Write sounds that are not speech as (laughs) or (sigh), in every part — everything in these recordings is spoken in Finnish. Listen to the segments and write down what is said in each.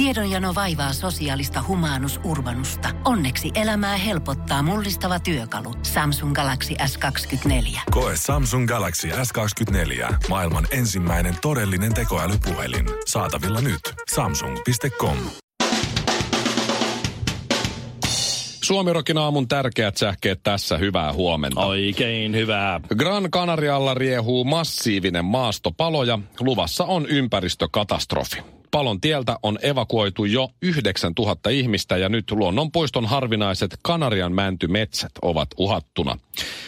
Tiedonjano vaivaa sosiaalista humanus urbanusta. Onneksi elämää helpottaa mullistava työkalu. Samsung Galaxy S24. Koe Samsung Galaxy S24. Maailman ensimmäinen todellinen tekoälypuhelin. Saatavilla nyt. Samsung.com. Suomirokin aamun tärkeät sähkeet tässä. Hyvää huomenta. Oikein hyvää. Gran Canarialla riehuu massiivinen maastopalo ja luvassa on ympäristökatastrofi. Palon tieltä on evakuoitu jo 9000 ihmistä ja nyt luonnonpuiston harvinaiset Kanarian mäntymetsät ovat uhattuna.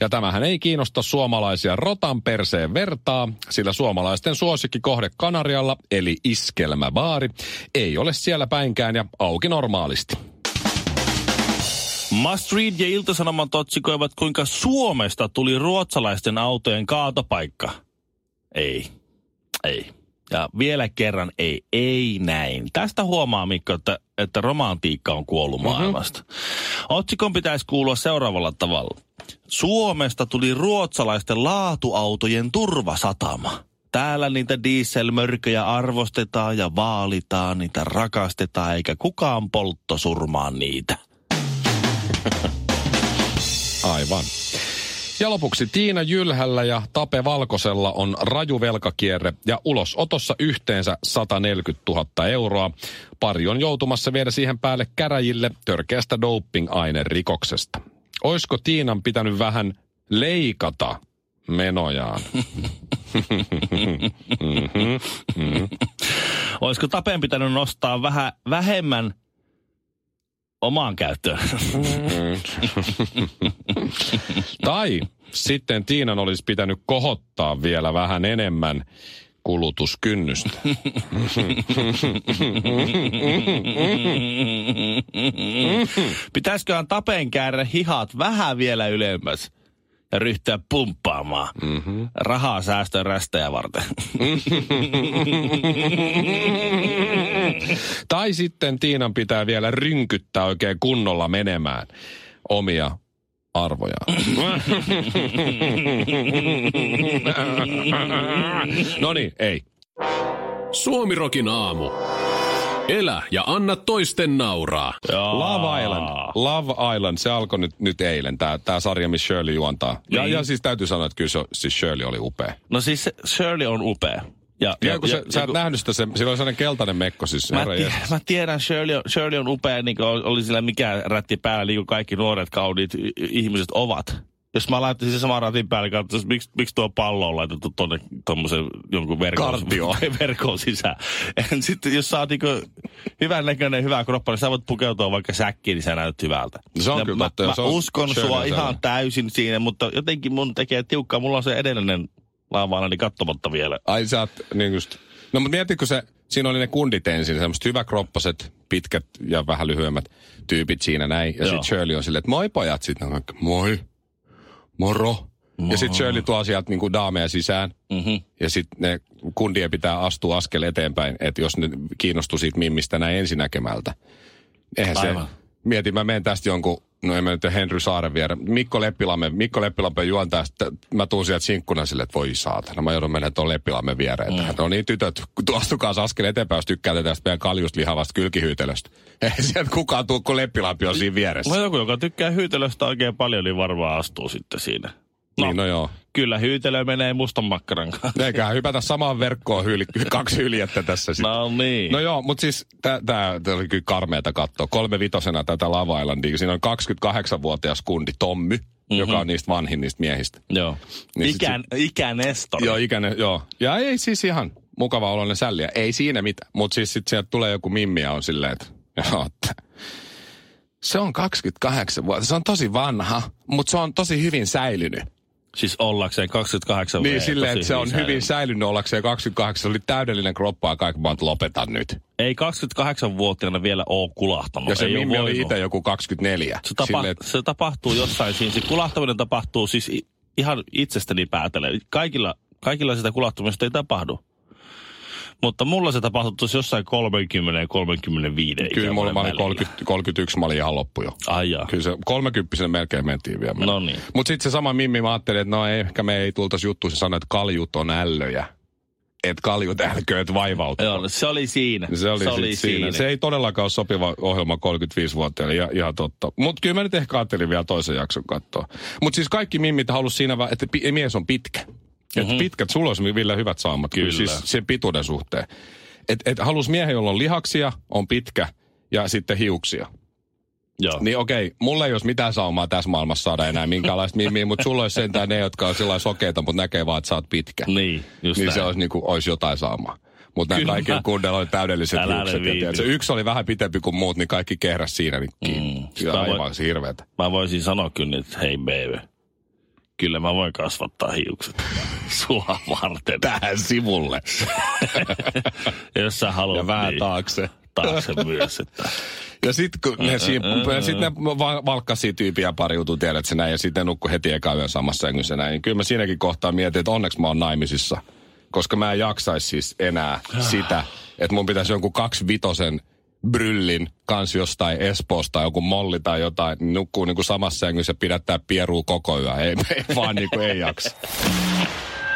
Ja tämähän ei kiinnosta suomalaisia rotan perseen vertaa, sillä suomalaisten suosikkikohde Kanarialla, eli iskelmäbaari, ei ole siellä päinkään ja auki normaalisti. Must Read ja Ilta-Sanomat otsikoivat, kuinka Suomesta tuli ruotsalaisten autojen kaatopaikka. Ei. Ei. Ja vielä kerran ei, ei näin. Tästä huomaa Mikko, että, että romantiikka on kuollut mm-hmm. maailmasta. Otsikon pitäisi kuulua seuraavalla tavalla. Suomesta tuli ruotsalaisten laatuautojen turvasatama. Täällä niitä dieselmörköjä arvostetaan ja vaalitaan, niitä rakastetaan, eikä kukaan poltto surmaa niitä. Aivan. Ja lopuksi Tiina Jylhällä ja Tape Valkosella on raju velkakierre ja ulosotossa yhteensä 140 000 euroa. Pari on joutumassa viedä siihen päälle käräjille törkeästä doping-ainerikoksesta. Oisko Tiinan pitänyt vähän leikata menojaan? (laughs) Olisiko Tapeen pitänyt nostaa vähän vähemmän omaan käyttöön. (laughs) tai sitten Tiinan olisi pitänyt kohottaa vielä vähän enemmän kulutuskynnystä. Pitäisiköhän tapeen käydä hihat vähän vielä ylemmäs? ja ryhtyä pumppaamaan. Mm-hmm. Rahaa säästöön rästejä varten. (laughs) (laughs) tai sitten Tiinan pitää vielä rynkyttää oikein kunnolla menemään omia arvoja. (laughs) no niin, ei. Suomirokin aamu. Elä ja anna toisten nauraa. Jaa. Love Island. Love Island, se alkoi nyt, nyt eilen, tämä tää sarja, missä Shirley juontaa. Ja, niin. ja siis täytyy sanoa, että kyllä se, siis Shirley oli upea. No siis Shirley on upea. Ja, ja, kun ja, se, ja, sä et kun... nähnyt sitä, se, sillä oli sellainen keltainen mekko siis. Mä, tii, mä tiedän, Shirley on, Shirley on upea, niin kuin oli sillä mikä rätti päällä, niin kuin kaikki nuoret kaudit ihmiset ovat jos mä laittaisin se saman ratin päälle, katsotaan, miksi, miksi tuo pallo on laitettu tuonne tuommoisen jonkun verkon, (laughs) verkon sisään. Sitten jos sä oot niinku hyvän näköinen, hyvä kroppa, niin sä voit pukeutua vaikka säkkiin, niin sä näytät hyvältä. Se on ja kyllä mä, totta, mä se on uskon sua ihan täysin siinä, mutta jotenkin mun tekee tiukkaa. Mulla on se edellinen laavaana niin katsomatta vielä. Ai sä oot niin just... No mutta mietitkö se, siinä oli ne kundit ensin, semmoiset hyväkroppaset, pitkät ja vähän lyhyemmät tyypit siinä näin. Ja sitten Shirley on silleen, että moi pojat, sitten on kaikki, moi moro. moro. Ja sitten Shirley tuo sieltä niinku daameja sisään. Mm-hmm. Ja sitten ne kundien pitää astua askel eteenpäin, että jos ne kiinnostuu siitä mimmistä näin ensinäkemältä. Eihän Aivan. se, mietin, mä menen tästä jonkun, no en mä nyt Henry Saaren viedä. Mikko Leppilamme, Mikko Leppilamme juontaa, että mä tuun sieltä sinkkuna sille, että voi saatana, mä joudun menemään tuon Leppilamme viereen. Mm. No niin tytöt, astukaa askel eteenpäin, jos tykkäätte tästä meidän kaljusta lihavasta kylkihyytelöstä. (laughs) Ei sieltä kukaan tuu, kun Leppilampi on siinä vieressä. No joku, joka tykkää hyytelöstä oikein paljon, niin varmaan astuu sitten siinä. No, niin, no joo. Kyllä hyytelö menee mustan makkaran kanssa. Eikä hypätä samaan verkkoon hyyli, (laughs) kaksi hyljettä tässä sitten. No niin. No joo, mutta siis tämä oli kyllä karmeata katsoa. Kolme vitosena tätä Lava Islandia. Siinä on 28-vuotias kundi Tommy, mm-hmm. joka on niistä vanhin niistä miehistä. Joo. Niin Ikän, sit, ikänestori. Joo, ikäne, joo. Ja ei siis ihan mukava oloinen sälliä. Ei siinä mitään. Mutta siis sitten sieltä tulee joku mimmi ja on silleen, että joo, se on 28 vuotta. Se on tosi vanha, mutta se on tosi hyvin säilynyt. Siis ollakseen 28 Niin silleen, että se on säilynyt. hyvin säilynyt ollakseen 28. Se oli täydellinen kroppa ja kaikki vaan, lopetan nyt. Ei 28-vuotiaana vielä ole kulahtanut. Ja se Ei oli itse joku 24. Se, tapa- silleen, se tapahtuu jossain siinä. Se kulahtaminen tapahtuu siis ihan itsestäni päätellen. Kaikilla, kaikilla sitä kulahtumista ei tapahdu. Mutta mulla se tapahtui jossain 30 ja 35 Kyllä mulla mä olin 30, 31, mä olin ihan loppu jo. Ai jaa. Kyllä se 30 melkein mentiin vielä. No niin. Mutta sitten se sama Mimmi, mä ajattelin, että no ehkä me ei tultaisi juttu, se sanoi, että kaljut on ällöjä. et kaljut älkööt vaivauttaa. Joo, no se oli siinä. Se oli, se oli siinä. Se ei todellakaan ole sopiva ohjelma 35-vuotiaille, ihan, ihan totta. Mutta kyllä mä nyt ehkä ajattelin vielä toisen jakson katsoa. Mutta siis kaikki mimmit halusi siinä, että mies on pitkä. Mm-hmm. Että pitkät, sulla olisi Ville hyvät saamat. Kyllä. Siis sen pituuden suhteen. Että et halus miehen, jolla on lihaksia, on pitkä ja sitten hiuksia. Joo. Niin okei, mulla ei olisi mitään saumaa tässä maailmassa saada enää minkäänlaista mimmiä, mutta sulla olisi sentään ne, jotka on sillä sokeita, mutta näkee vaan, että sä oot pitkä. Niin, just niin näin. se olisi, niin kuin, olisi jotain saumaa. Mutta nämä Kyllä. kaikilla kundeilla oli täydelliset Älä hiukset. se yksi oli vähän pitempi kuin muut, niin kaikki kehräs siinä. Niin mm. Mä voin- aivan se hirveetä. Mä voisin sanoa kyllä, että hei baby, kyllä mä voin kasvattaa hiukset (laughs) sua varten. Tähän sivulle. (laughs) Jos sä haluat, Ja vähän niin taakse. taakse myös. Että. Ja sitten kun ne, siinä, sit ne va- valkkasi tyypiä pariutuu, tiedät sä näin, ja sitten ne nukkui heti eka yön samassa sängyssä näin. Niin kyllä mä siinäkin kohtaa mietin, että onneksi mä oon naimisissa. Koska mä en jaksaisi siis enää sitä, että mun pitäisi jonkun kaksi vitosen bryllin kans jostain Espoosta joku molli tai jotain, niin nukkuu niinku samassa sängyssä ja pidättää pieruu koko yö. Ei, (laughs) ei vaan niinku ei jaksa.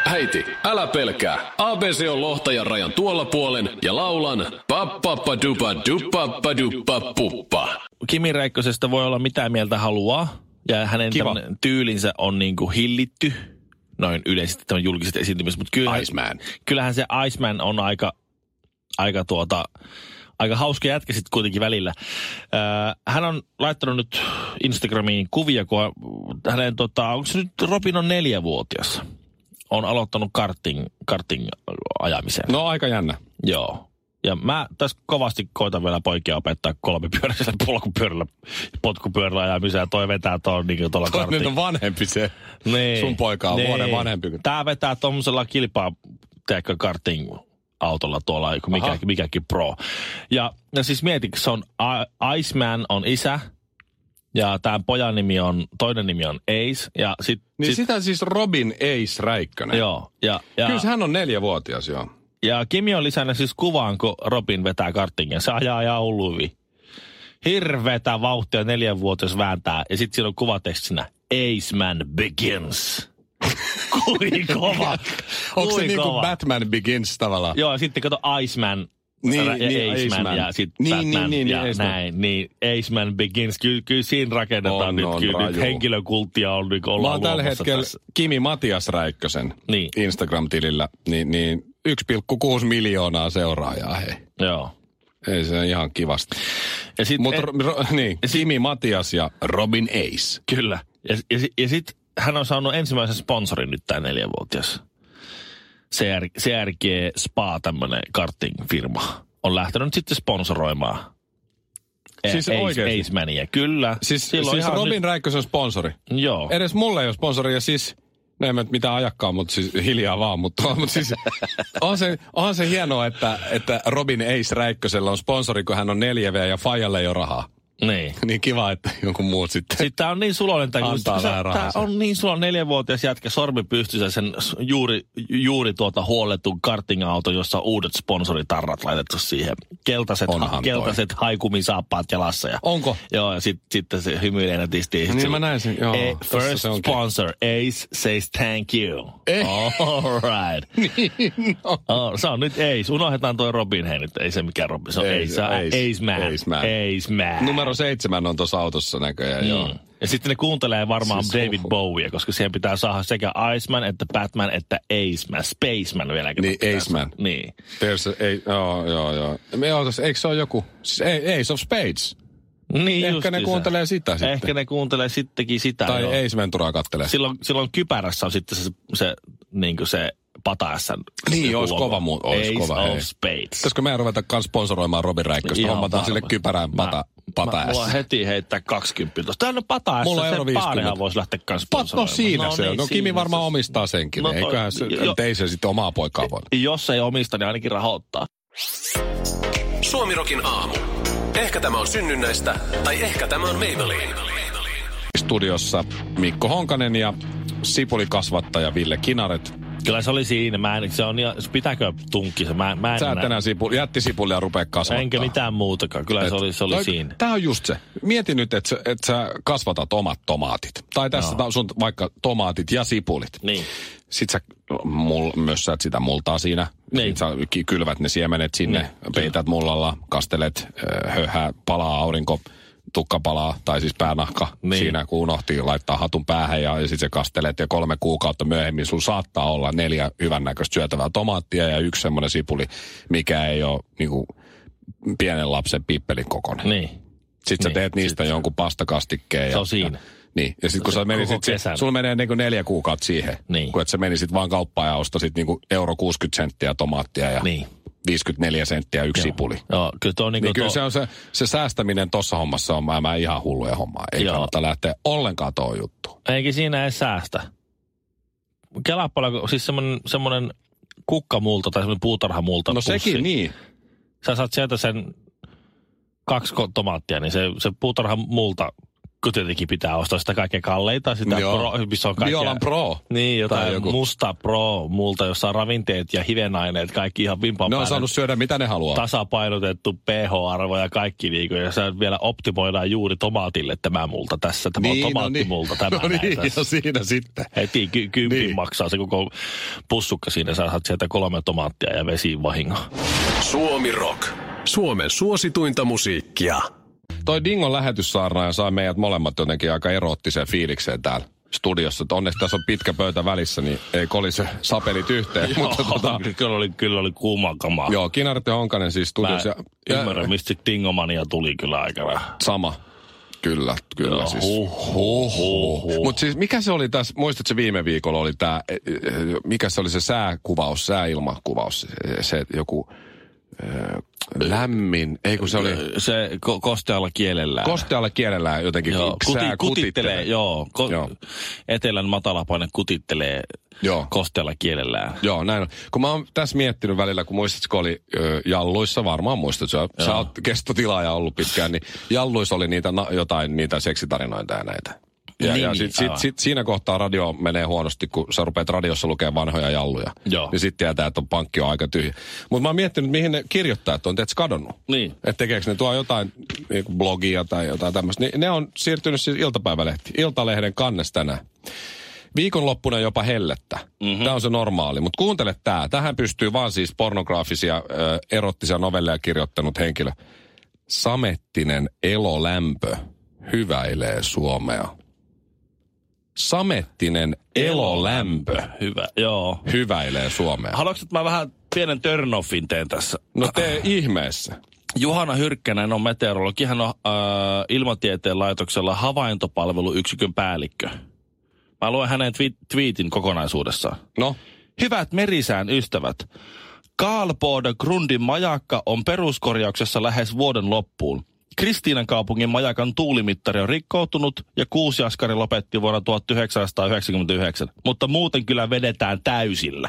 Äiti, älä pelkää. ABC on lohtajan rajan tuolla puolen ja laulan dupappaduppa puppa. Kimi Räikkösestä voi olla mitä mieltä haluaa. Ja hänen tyylinsä on niin kuin hillitty. Noin yleisesti tämän julkiset esiintymiset. Mutta kyllähän, Iceman. kyllähän se Iceman on aika, aika tuota, aika hauska jätkä sitten kuitenkin välillä. Hän on laittanut nyt Instagramiin kuvia, kun hänen, tota, onko se nyt Robin on neljävuotias, on aloittanut karting, karting ajamisen. No aika jännä. Joo. Ja mä tässä kovasti koitan vielä poikia opettaa kolmipyöräisellä (laughs) polkupyörällä, potkupyörällä ajamiseen ja toi vetää tuon niin tuolla Toi nyt karting. on vanhempi se. Niin. sun poika on vuoden vanhempi Tää vetää tommosella kilpaa, teekö karting autolla tuolla, mikä, Aha. mikäkin pro. Ja, ja siis mieti, se on Iceman on isä, ja tämän pojan nimi on, toinen nimi on Ace, ja sit, Niin sit sitä siis Robin Ace Räikkönen. joo, ja, ja, Kyllä hän on neljävuotias, joo. Ja Kimi on lisännyt siis kuvaan, kun Robin vetää kartingia. Se ajaa ja hulluvi. Hirveetä vauhtia neljänvuotias vääntää. Ja sitten siinä on kuvatekstinä Aceman begins. (laughs) Kui kova. Onko se niin kuin. Batman Begins tavallaan? Joo, ja sitten kato Iceman. Niin, ja niin, Aceman, Aceman. ja sitten Niin, Batman niin, niin, ja niin, näin. Niin Aceman begins. Kyllä, kyllä siinä rakennetaan On, nyt. on, kyllä nyt henkilökulttia on niin Mä ollaan oon tällä hetkellä tässä. Kimi Matias Räikkösen Niin. Instagram-tilillä, niin, niin 1,6 miljoonaa seuraajaa, hei. Joo. Ei se ihan kivasti. Ja sit, Mutta et- niin, Kimi Matias ja Robin Ace. Kyllä. Ja, ja, ja sitten hän on saanut ensimmäisen sponsorin nyt tämä neljänvuotias. CR, CRG Spa, tämmöinen karting-firma, on lähtenyt sitten sponsoroimaan Siis Ace, oikeesti? Acemania. Kyllä. Siis, Silloin siis ihan Robin Räikkösen sponsori. Nyt, joo. Edes mulle ei ole sponsori ja siis, no en mä nyt mitään ajakkaan, mutta siis hiljaa vaan, mutta, (laughs) mutta siis on se, onhan se hienoa, että, että Robin Ace Räikkösellä on sponsori, kun hän on 4V ja Fajalle ei ole rahaa. Niin. (laughs) Niin kiva, että jonkun muut sitten. Sitten tämä on niin suloinen, että kun Antaa rahaa tää on niin suloinen neljänvuotias jätkä sormi pystyssä sen juuri, juuri tuota huolletun karting-auto, jossa on uudet sponsoritarrat laitettu siihen. Keltaiset, Onhan ha, toi. keltaiset haikumisaappaat jalassa. Ja, Onko? Joo, ja sitten sit se hymyilee nätisti. Sit Niin se- mä näin sen, joo, tossa first se onkin. sponsor, Ace says thank you. Eh. All right. (laughs) Niin, no. Oh, se on nyt Ace. Unohdetaan toi Robin, hei nyt. Ei se mikään Robin, se on Ace. Se on Ace. Ace, man. Ace man. Ace man. Numero seitsemän on tuossa autossa näköjään, mm. joo. Ja sitten ne kuuntelee varmaan Siis David uhu. Bowie, koska siihen pitää saada sekä Iceman, että Batman, että Aceman, Spaceman vieläkin. Niin, Aceman. Niin. There's a, joo, joo, joo. Me ootas, eikö se ole joku, siis Ace of Spades? niin Ehkä ne kuuntelee sitä sitten. Ehkä ne kuuntelee sittenkin sitä. Tai joo. Ace Venturaa kattelee. Silloin, silloin kypärässä on sitten se, se, niin kuin se pata Niin, ois kova muu- Ace kova, of hei. Spades. Pitäisikö meidän ruveta kans sponsoroimaan Robin Räikköstä? Hommataan sille kypärään pata, Mä- pata mulla on heti heittää 20 tuosta. Tämä on pata Mulla on euro 50. baarihan voisi lähteä kanssa Pat, no siinä se on. niin, No Kimi siinä varmaan se- omistaa senkin. No No, Eiköhän se, jo- ei se sitten omaa poikaa voi. Jos ei omista, niin ainakin rahoittaa. Suomirokin aamu. Ehkä tämä on synnynnäistä, tai ehkä tämä on Maybelline. Studiossa Mikko Honkanen ja sipulikasvattaja Ville Kinaret. Kyllä se oli siinä. Mä en, se on, pitääkö tunkki se? Mä, mä en Sä et enää- sipu, jättisipulia rupea kasvattaa. Enkä mitään muutakaan. Kyllä se oli, se oli No, siinä. Tää on just se. Mieti nyt, että et sä kasvatat omat tomaatit. Tai tässä no. sun vaikka tomaatit ja sipulit. Niin. sit sä mul, mössäät sitä multaa siinä. Niin. Sä kylvät ne siemenet sinne, Niin, peität mullalla, kastelet, ö, höyhää, palaa aurinko, tukka palaa, tai siis päänahka Niin. niin. siinä, kun unohti laittaa hatun päähän ja, ja sitten se kastelet ja kolme kuukautta myöhemmin sun saattaa olla neljä hyvännäköistä syötävää tomaattia ja yksi semmoinen sipuli, mikä ei ole niinku, pienen lapsen pippelin kokoinen. Niin. Sitten sä Niin, teet niistä sit- jonkun pastakastikkeen. Se ja, on siinä. Ja, niin, ja sitten kun sä menisit, sit, sulla menee niinku neljä kuukautta siihen. Niin. Kun et sä menisit vaan kauppaan ja ostasit niinku euro 60 senttiä tomaattia ja Niin. 54 senttiä yksi sipuli. Joo, kyllä tuo on niin Niin kyllä tuo, se on se, se säästäminen tuossa hommassa on mä, mä ihan hulluja hommaa. Ei Joo. kannata lähteä ollenkaan tuohon juttuun. eikä siinä edes säästä. Kelaa paljon, siis semmoinen, semmoinen kukkamulta tai semmoinen puutarhamulta No pussi. sekin niin. Sä saat sieltä sen kaksi tomaattia, niin se, se puutarhamulta kun tietenkin pitää ostaa sitä kaikkein kalleita, sitä Joo. pro, missä on kaikkea. Biolan Pro. Niin, Tai jotain joku. musta pro multa, jossa on ravinteet ja hivenaineet, kaikki ihan vimpan Ne on päälle. saanut syödä mitä ne haluaa. tasapainotettu pH-arvo ja kaikki niin kuin, ja se vielä optimoidaan juuri tomaatille tämä multa tässä. Tämä on tomaattimulta tämä (laughs) no näin niin, tässä. ja siinä sitten. Heti ky- kympin Niin. niin. maksaa se koko pussukka siinä. Sä saat sieltä kolme tomaattia ja vesi vahingon. Suomi Rock. Suomen suosituinta musiikkia. Toi Dingon lähetyssaarnaaja sai meidät molemmat jotenkin aika eroottiseen fiilikseen täällä studiossa. Et onneksi tässä on pitkä pöytä välissä, niin ei kolise sapelit yhteen. (laughs) Mutta tota, kyllä, oli, kyllä oli kuuma kamaa. joo, Kinaret ja Honkanen siis Mä studiossa. Ja, ymmärrän, mistä se dingomania tuli kyllä aika vähän. Sama. Kyllä, kyllä Joo, siis. huh, huh, huh, huh. Mutta siis mikä se oli tässä, muistatko viime viikolla oli tämä, mikä se oli se sääkuvaus, sääilmakuvaus, se, se joku lämmin, ei kun se oli Se ko- kostealla kielellään. kostealla kielellä jotenkin Joo, kuti, sää kutittelee, joo. Ko- Joo. Etelän matalapaine kutittelee Joo. kostealla kielellään. Joo, näin on. Kun mä oon tässä miettinyt välillä, kun muistatko, kun oli ö, Jalluissa, varmaan muistat, sä, sä oot kestotilaaja ollut pitkään, niin Jalluissa oli niitä na, jotain niitä seksitarinoita ja näitä. Ja, Niin, ja sit, sit, sit, siinä kohtaa radio menee huonosti, kun sä rupeat radiossa lukemaan vanhoja jalluja. Joo. Niin sitten tietää, että on pankki on aika tyhjä. Mutta mä oon miettinyt, mihin ne kirjoittajat on, teet kadonnut. Niin. Että tekeekö ne tuo jotain niin blogia tai jotain tämmöistä. Niin ne on siirtynyt siis iltapäivälehti. Iltalehden kannes tänään. Viikonloppuna jopa hellettä. Mm-hmm. Tämä on se normaali. Mutta kuuntele tämä. Tähän pystyy vaan siis pornograafisia, ö, erottisia novelleja kirjoittanut henkilö. Samettinen elolämpö hyväilee Suomea. Samettinen elolämpö Hyvä, joo. hyväilee Suomea. Haluatko, että mä vähän pienen turnoffin teen tässä? No tee ihmeessä. Juhana Hyrkkänen on meteorologi. Hän on äh, ilmatieteen laitoksella havaintopalveluyksikön päällikkö. Mä luen hänen twi- twiitin kokonaisuudessaan. No, Hyvät merisään ystävät. Kaalbode Grundin majakka on peruskorjauksessa lähes vuoden loppuun. Kristiinan kaupungin majakan tuulimittari on rikkoutunut ja kuusiaskari lopetti vuonna 1999, mutta muuten kyllä vedetään täysillä.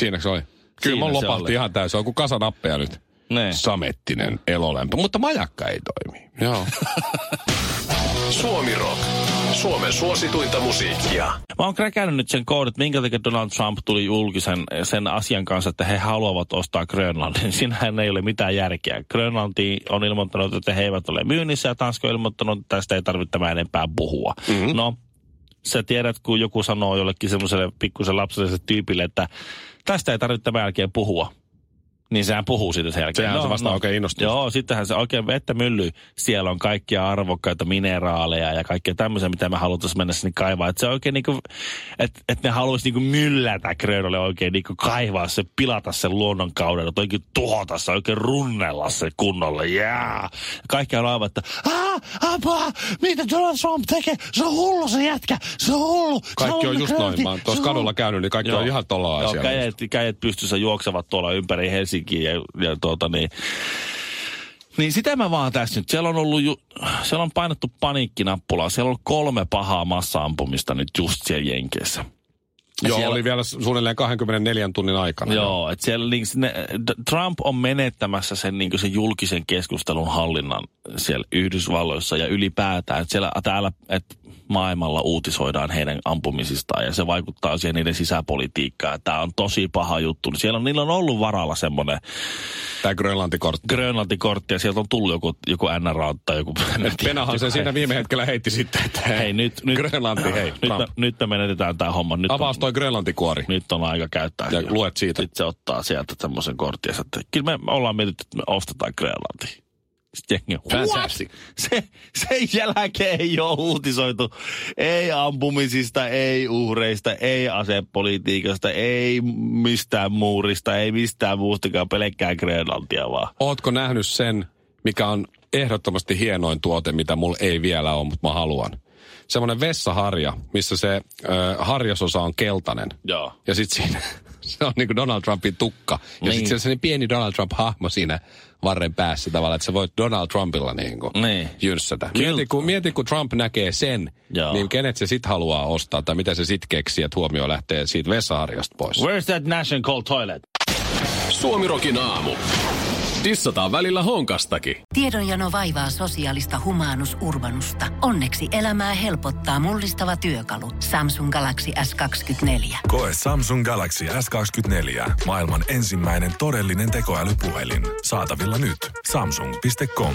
siinä se oli. Kyllä Siinä mun se lopahti ihan täysin. On kuin kasanappeja nyt. Ne. Samettinen elolämpö, mutta majakka ei toimi. Joo. (laughs) Suomi Rock. Suomen suosituinta musiikkia. Mä oon kräkännyt nyt sen koodin, että minkä takia Donald Trump tuli julkisen sen asian kanssa, että he haluavat ostaa Grönlandin. (laughs) Siinähän ei ole mitään järkeä. Grönlanti on ilmoittanut, että he eivät ole myynnissä ja Tanska on ilmoittanut, että tästä ei tarvitse tämän enempää puhua. Mm-hmm. No, sä tiedät, kun joku sanoo jollekin semmoiselle pikkusen lapselliselle tyypille, että tästä ei tarvitse tämän jälkeen puhua. Niin sehän puhuu siitä sen jälkeen. Sehän se vasta oikein innostuu. Joo, sittenhän se oikein vettä mylly. Siellä on kaikkia arvokkaita mineraaleja ja kaikkea tämmöisiä, mitä me haluttaisiin mennä sinne kaivaa. Että se oikein niinku, että et ne haluaisi niinku myllätä Grönlalle oikein niinku kaivaa se, pilata sen luonnon kauden, että oikein tuhota se, oikein runnella se kunnolla. Jää. Kaikki on aivan, että "Aa, apua, mitä Donald Trump tekee? Se on hullu se jätkä, se on hullu. Se Kaikki on hullu just noin. Mä oon se tuossa on kadulla hullu." käynyt, niin kaikki on ihan tolla Joo, asialla. kädet, kädet pystyssä juoksevat tuolla ympäri Helsinkiä ja, ja tuota niin. Niin sitä mä vaan tässä nyt. Siellä on ollut, ju, siellä on painettu paniikkinappulaa. Siellä on ollut kolme pahaa massa-ampumista nyt just siellä Jenkeissä. Ja Joo, siellä- oli vielä suunnilleen 24 tunnin aikana. Joo, että siellä niin, ne, Trump on menettämässä sen, niin sen julkisen keskustelun hallinnan siellä Yhdysvalloissa ja ylipäätään. Että siellä täällä, että maailmalla uutisoidaan heidän ampumisistaan ja se vaikuttaa siihen niiden sisäpolitiikkaan. Tämä on tosi paha juttu. Siellä on, niillä on ollut varalla semmoinen Tämä Grönlantikortti. Grönlantikortti ja sieltä on tullut joku, joku NRA tai joku... Penahan se siinä viime hetkellä heitti sitten, että Hei, nyt, nyt, Grönlanti, hei, nyt, me, nyt me menetetään tämä homma. Nyt Avaus toi Grönlantikuori. nyt on aika käyttää. Ja luet siitä. Sitten se ottaa sieltä semmoisen kortin ja että kyllä me ollaan mietitty, että me ostetaan Grönlanti. Sitten jengi on, Fantastic. Se, sen jälkeen ei ole uutisoitu. Ei ampumisista, ei uhreista, ei asepolitiikasta, ei mistään muurista, ei mistään muustakaan, pelkkää Grönlantia vaan. Ootko nähnyt sen, mikä on ehdottomasti hienoin tuote, mitä mulla ei vielä ole, mutta mä haluan? Semmoinen vessaharja, missä se ö, harjasosa on keltainen. Joo. Ja sitten siinä se on niin kuin Donald Trumpin tukka. Ja Niin. sitten se on pieni Donald Trump-hahmo siinä varren päässä tavallaan, että sä voit Donald Trumpilla niin kuin Niin. jyrssätä. Mieti kun, mieti, kun Trump näkee sen, Joo. niin kenet se sit haluaa ostaa, tai mitä se sit keksii, että huomio lähtee siitä vessaharjasta pois. Where's that National Toilet? Suomirokin aamu. Dissataan välillä honkastakin. Tiedonjano vaivaa sosiaalista humanus urbanusta. Onneksi elämää helpottaa mullistava työkalu. Samsung Galaxy S24. Koe Samsung Galaxy S24. Maailman ensimmäinen todellinen tekoälypuhelin. Saatavilla nyt. Samsung.com.